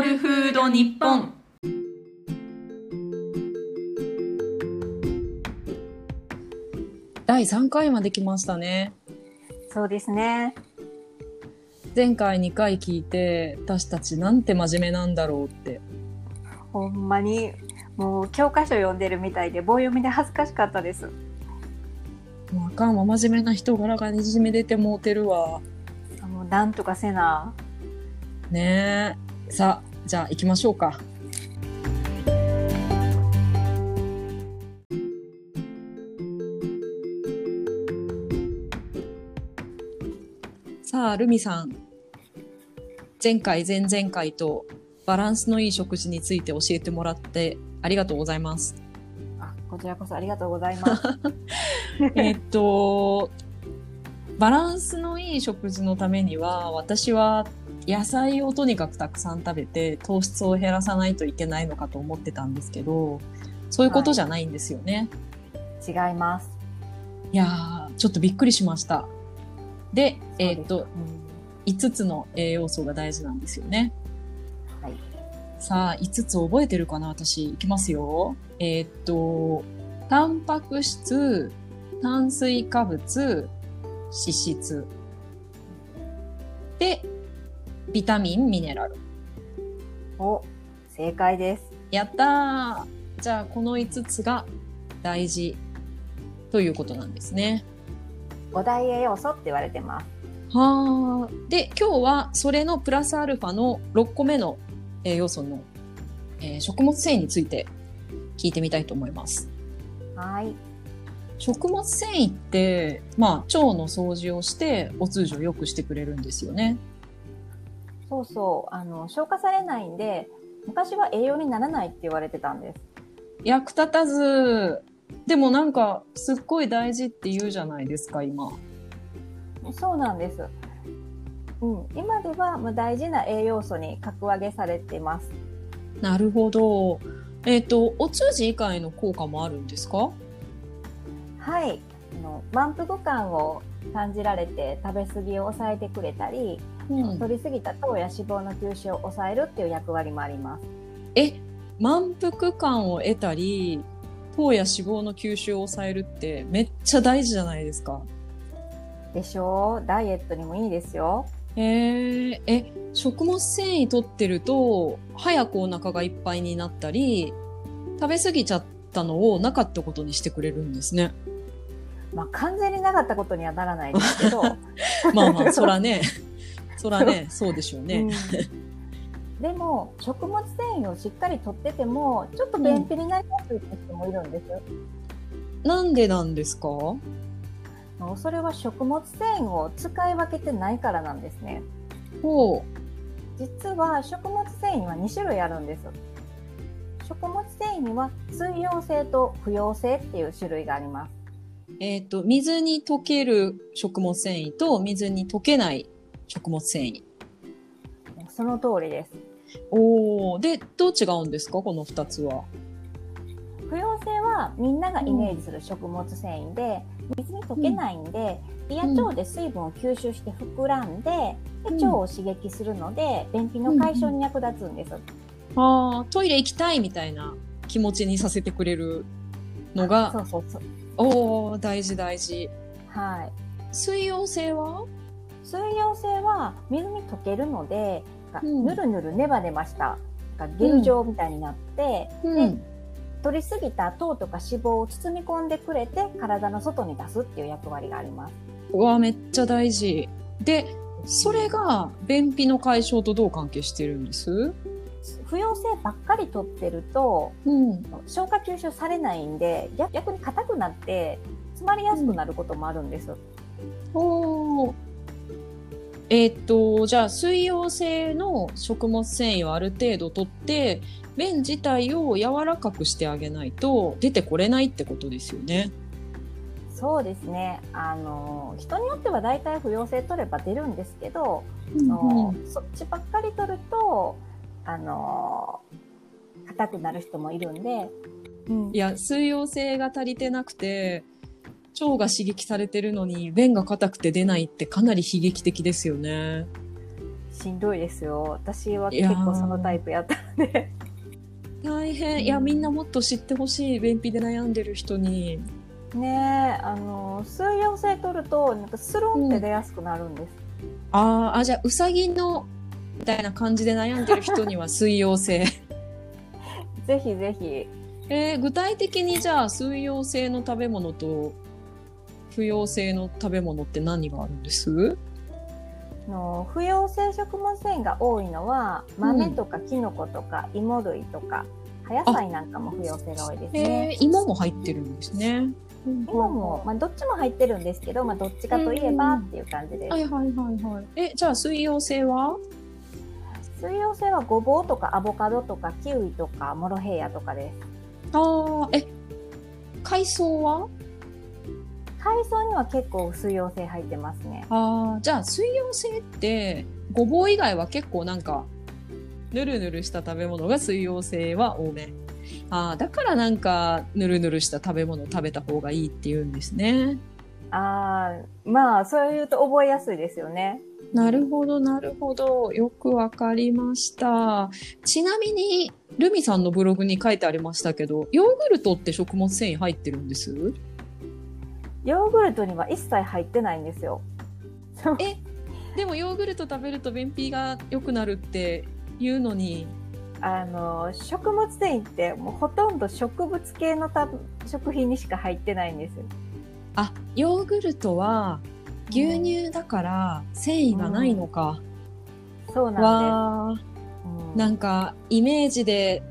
ールフード日本第3回まで来ましたね。そうですね。前回2回聞いて、私たちなんて真面目なんだろうって。ほんまに、もう教科書読んでるみたいで棒読みで恥ずかしかったです。もうあかんわ、真面目な人柄がにじみ出てもうてるわ。もうなんとかせな。ねえ。さあ、じゃあ行きましょうか。さあ、ルミさん。前回、前々回とバランスのいい食事について教えてもらってありがとうございます。あ、こちらこそありがとうございます。えっと、バランスのいい食事のためには、私は野菜をとにかくたくさん食べて糖質を減らさないといけないのかと思ってたんですけど、そういうことじゃないんですよね。違います。い、やー、ちょっとびっくりしました。で、えっと、5つの栄養素が大事なんですよね。はい。さあ、5つ覚えてるかな？私、いきますよ。えーっと、タンパク質、炭水化物、脂質。で、ビタミン、ミネラル。お、正解です。やったーじゃあ、この5つが大事ということなんですね。五大栄養素って言われてます。はあ。で、今日はそれのプラスアルファの6個目の栄養素の、えー食物繊維について聞いてみたいと思います。はい。食物繊維って、まあ、腸の掃除をして、お通じを良くしてくれるんですよね。そうそう。あの、消化されないんで、昔は栄養にならないって言われてたんです。役立たず、でもなんか、すっごい大事って言うじゃないですか、今。そうなんです。うん、今ではまあ大事な栄養素に格上げされてます。なるほど。えっ、と、お通じ以外の効果もあるんですか？はい。あの満腹感を感じられて食べ過ぎを抑えてくれたり、うん。取りすぎた糖や脂肪の吸収を抑えるっていう役割もあります。え、満腹感を得たり、糖や脂肪の吸収を抑えるってめっちゃ大事じゃないですか。でしょ？うダイエットにもいいですよ。えー、え、食物繊維取ってると、早くお腹がいっぱいになったり、食べ過ぎちゃったのをなかったことにしてくれるんですね。まあ完全になかったことにはならないですけど、まあまあ、そらね、そらね、そうでしょうね。うんでも食物繊維をしっかり取っててもちょっと便秘になりやすい人もいるんです。なんでなんですか？それは食物繊維を使い分けてないからなんですね。ほ実は食物繊維には2種類あるんです。食物繊維には水溶性と不溶性っていう種類があります。う。えっ、と、水に溶ける食物繊維と水に溶けない食物繊維。その通りです。おー、で、どう違うんですか？この二つは。不溶性はみんながイメージする食物繊維で、水に溶けないんで、胃や腸で水分を吸収して膨らんで、で腸を刺激するので、便秘の解消に役立つんです。ああ、トイレ行きたいみたいな気持ちにさせてくれるのが、そうそうそう。おー、大事大事。はい。水溶性は？水溶性は水に溶けるので、うんぬるぬるネバネバしたゲル状みたいになって、うん。取りすぎた糖とか脂肪を包み込んでくれて体の外に出すっていう役割があります。うわ、めっちゃ大事。で、それが便秘の解消とどう関係してるんです？不溶性ばっかり取ってるとうん。消化吸収されないんで逆逆に硬くなって詰まりやすくなることもあるんです。おー。えーっと、じゃあ、水溶性の食物繊維をある程度取って、便自体を柔らかくしてあげないと出てこれないってことですよね。そうですね。あの人によっては大体不溶性取れば出るんですけど、あのそっちばっかり取るとあの硬くなる人もいるんで、うん。いや、水溶性が足りてなくて、腸が刺激されてるのに便が硬くて出ないってかなり悲劇的ですよね。しんどいですよ。私は結構そのタイプやったので。大変。いやみんなもっと知ってほしい便秘で悩んでる人に。ねえあの水溶性取るとなんかスルンって出やすくなるんです、あーあじゃあうさぎのみたいな感じで悩んでる人には水溶性。ぜひぜひ。えー具体的にじゃあ水溶性の食べ物と不溶性の食べ物って何があるんです？あの不溶性食物繊維が多いのは豆とかキノコとか芋類とか葉野菜なんかも不溶性が多いですえねー、芋も入ってるんですね。芋も、まあ、どっちも入ってるんですけど、まあ、どっちかといえばっていう感じです、はいはいはいはい。え、じゃあ水溶性は？水溶性はごぼうとかアボカドとかキウイとかモロヘイヤとかですああ、え、海藻は？海藻には結構水溶性入ってますねああ、じゃあ水溶性って、ごぼう以外は結構なんか、ぬるぬるした食べ物が水溶性は多め。ああ、だからなんか、ぬるぬるした食べ物を食べた方がいいって言うんですね。ああまあそう言うと覚えやすいですよねなるほど、なるほど。よくわかりました。ちなみに、ルミさんのブログに書いてありましたけど、ヨーグルトって食物繊維入ってるんです？ヨーグルトには一切入ってないんですよえでもヨーグルト食べると便秘が良くなるって言うのに、あの食物繊維ってもうほとんど植物系のた食品にしか入ってないんですよあ、ヨーグルトは牛乳だから繊維がないのか。そうなんです、うん。なんかイメージで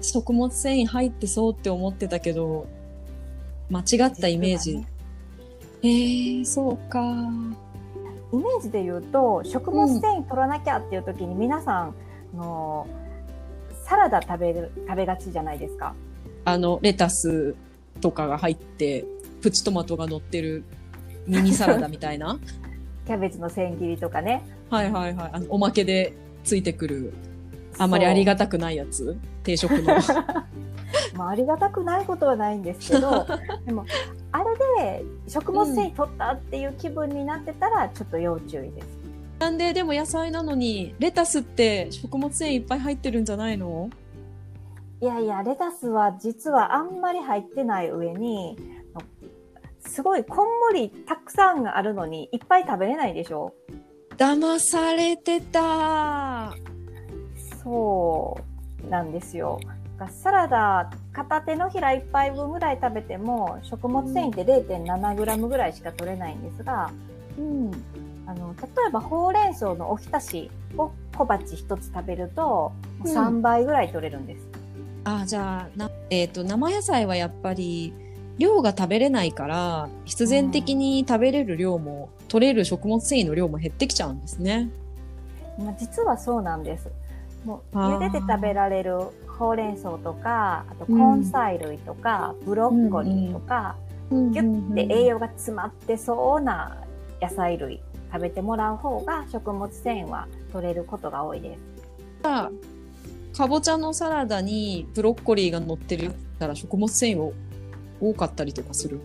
食物繊維入ってそうって思ってたけど、間違ったイメージ。ねえー、そうか。イメージで言うと食物繊維取らなきゃっていう時に皆さんあのサラダ食べる食べがちじゃないですか。あの、レタスとかが入って、プチトマトが乗ってるミニサラダみたいな。キャベツの千切りとかねはいはいはい。あの、おまけでついてくる、あまりありがたくないやつ定食の。まあ、ありがたくないことはないんですけど でもあれで食物繊維取ったっていう気分になってたらちょっと要注意です、なんで、でも野菜なのに、レタスって食物繊維いっぱい入ってるんじゃないの？いやいやレタスは実はあんまり入ってない上にすごいこんもりたくさんあるのにいっぱい食べれないでしょ？騙されてた。そうなんですよ。サラダ片手のひら1杯分ぐらい食べても食物繊維って 0.7g ぐらいしか取れないんですが、うん。あの例えばほうれん草のおひたしを小鉢1つ食べるとうん3倍ぐらい取れるんです。あ、じゃあ、なえっ、と、生野菜はやっぱり、量が食べれないから、必然的に食べれる量も、取れる食物繊維の量も減ってきちゃうんですね。まあ、実はそうなんです。もう茹でて食べられるほうれん草とかあと根菜類とか、ブロッコリーとか、ギュッて栄養が詰まってそうな野菜類食べてもらう方が食物繊維は取れることが多いです。かぼちゃのサラダにブロッコリーが乗ってるったら食物繊維を多かったりとかする？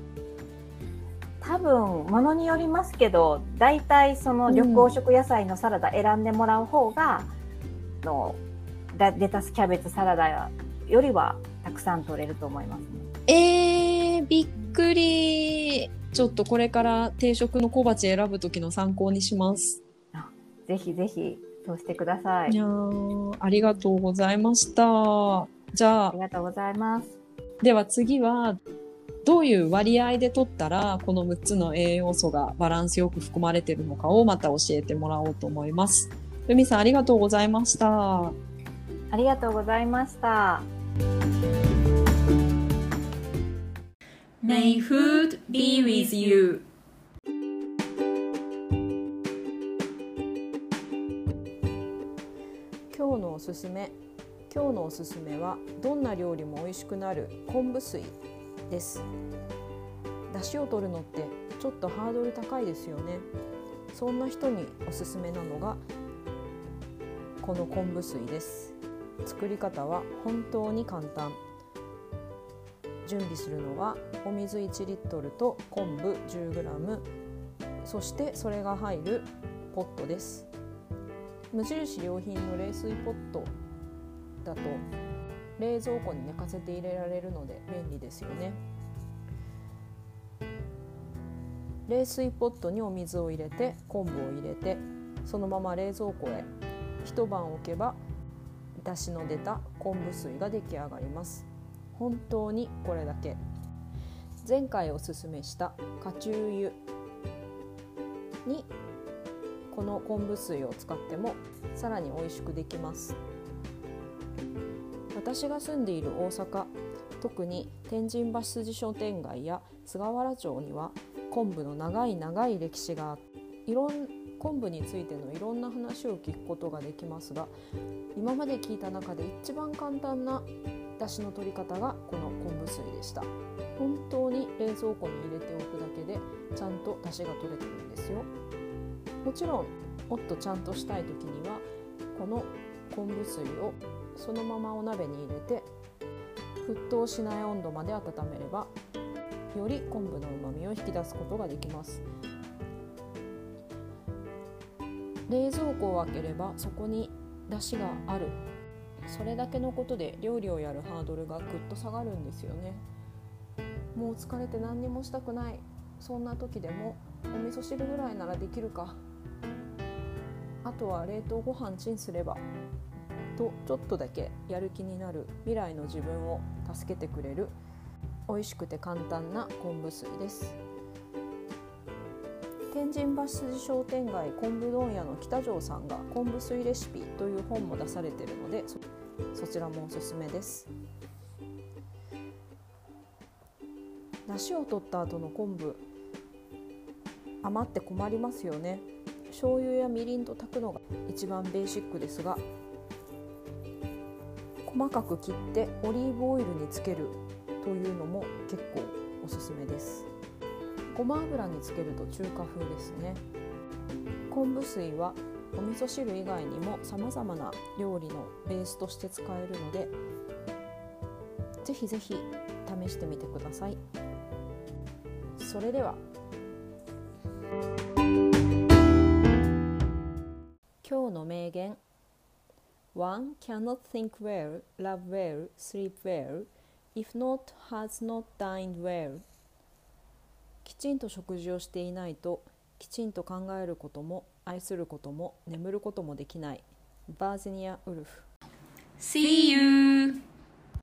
多分ものによりますけど大体その緑黄色野菜のサラダ選んでもらう方が、のラレタスキャベツサラダよりはたくさん取れると思いますね。えー、びっくり。ちょっとこれから定食の小鉢選ぶ時の参考にします。ぜひぜひそうしてください。いやーありがとうございました。じゃああり、がとうございます。では次は、どういう割合で取ったら、この6つの栄養素がバランスよく含まれているのかをまた教えてもらおうと思います。ルミさんありがとうございました。ありがとうございました。May food be with you. 今日のおすすめ今日のおすすめはどんな料理も美味しくなる昆布水です。出汁を取るのってちょっとハードル高いですよね。そんな人におすすめなのがこの昆布水です。作り方は本当に簡単。準備するのはお水1リットルと昆布 10g そしてそれが入るポットです。無印良品の冷水ポットだと冷蔵庫に寝かせて入れられるので便利ですよね。冷水ポットにお水を入れて昆布を入れてそのまま冷蔵庫へ。一晩置けばだしの出た昆布水が出来上がります。本当にこれだけ。前回おすすめしたカチュー油にこの昆布水を使ってもさらに美味しくできます。私が住んでいる大阪特に天神橋筋商店街や菅原町には昆布の長い長い歴史がいろん昆布についてのいろんな話を聞くことができますが今まで聞いた中で一番簡単な出汁の取り方がこの昆布水でした。本当に冷蔵庫に入れておくだけでちゃんと出汁が取れてるんですよ。もちろんもっとちゃんとしたい時にはこの昆布水をそのままお鍋に入れて沸騰しない温度まで温めればより昆布のうまみを引き出すことができます。冷蔵庫を開ければそこに出汁がある。それだけのことで料理をやるハードルがぐっと下がるんですよね。もう疲れて何にもしたくない。そんな時でもお味噌汁ぐらいならできるか。あとは冷凍ご飯チンすればとちょっとだけやる気になる未来の自分を助けてくれる美味しくて簡単な昆布水です。天神橋筋商店街昆布問屋の北条さんが昆布水レシピという本も出されているのでそちらもおすすめです。出汁を取った後の昆布余って困りますよね。醤油やみりんと炊くのが一番ベーシックですが細かく切ってオリーブオイルにつけるというのも結構おすすめです。ごま油につけると中華風ですね。昆布水はお味噌汁以外にも様々な料理のベースとして使えるのでぜひぜひ試してみてください。それでは。今日の名言。One cannot think well, love well, sleep well if not has not dined well きちんと食事をしていないときちんと考えることも愛することも眠ることもできないバージニア・ウルフ See you!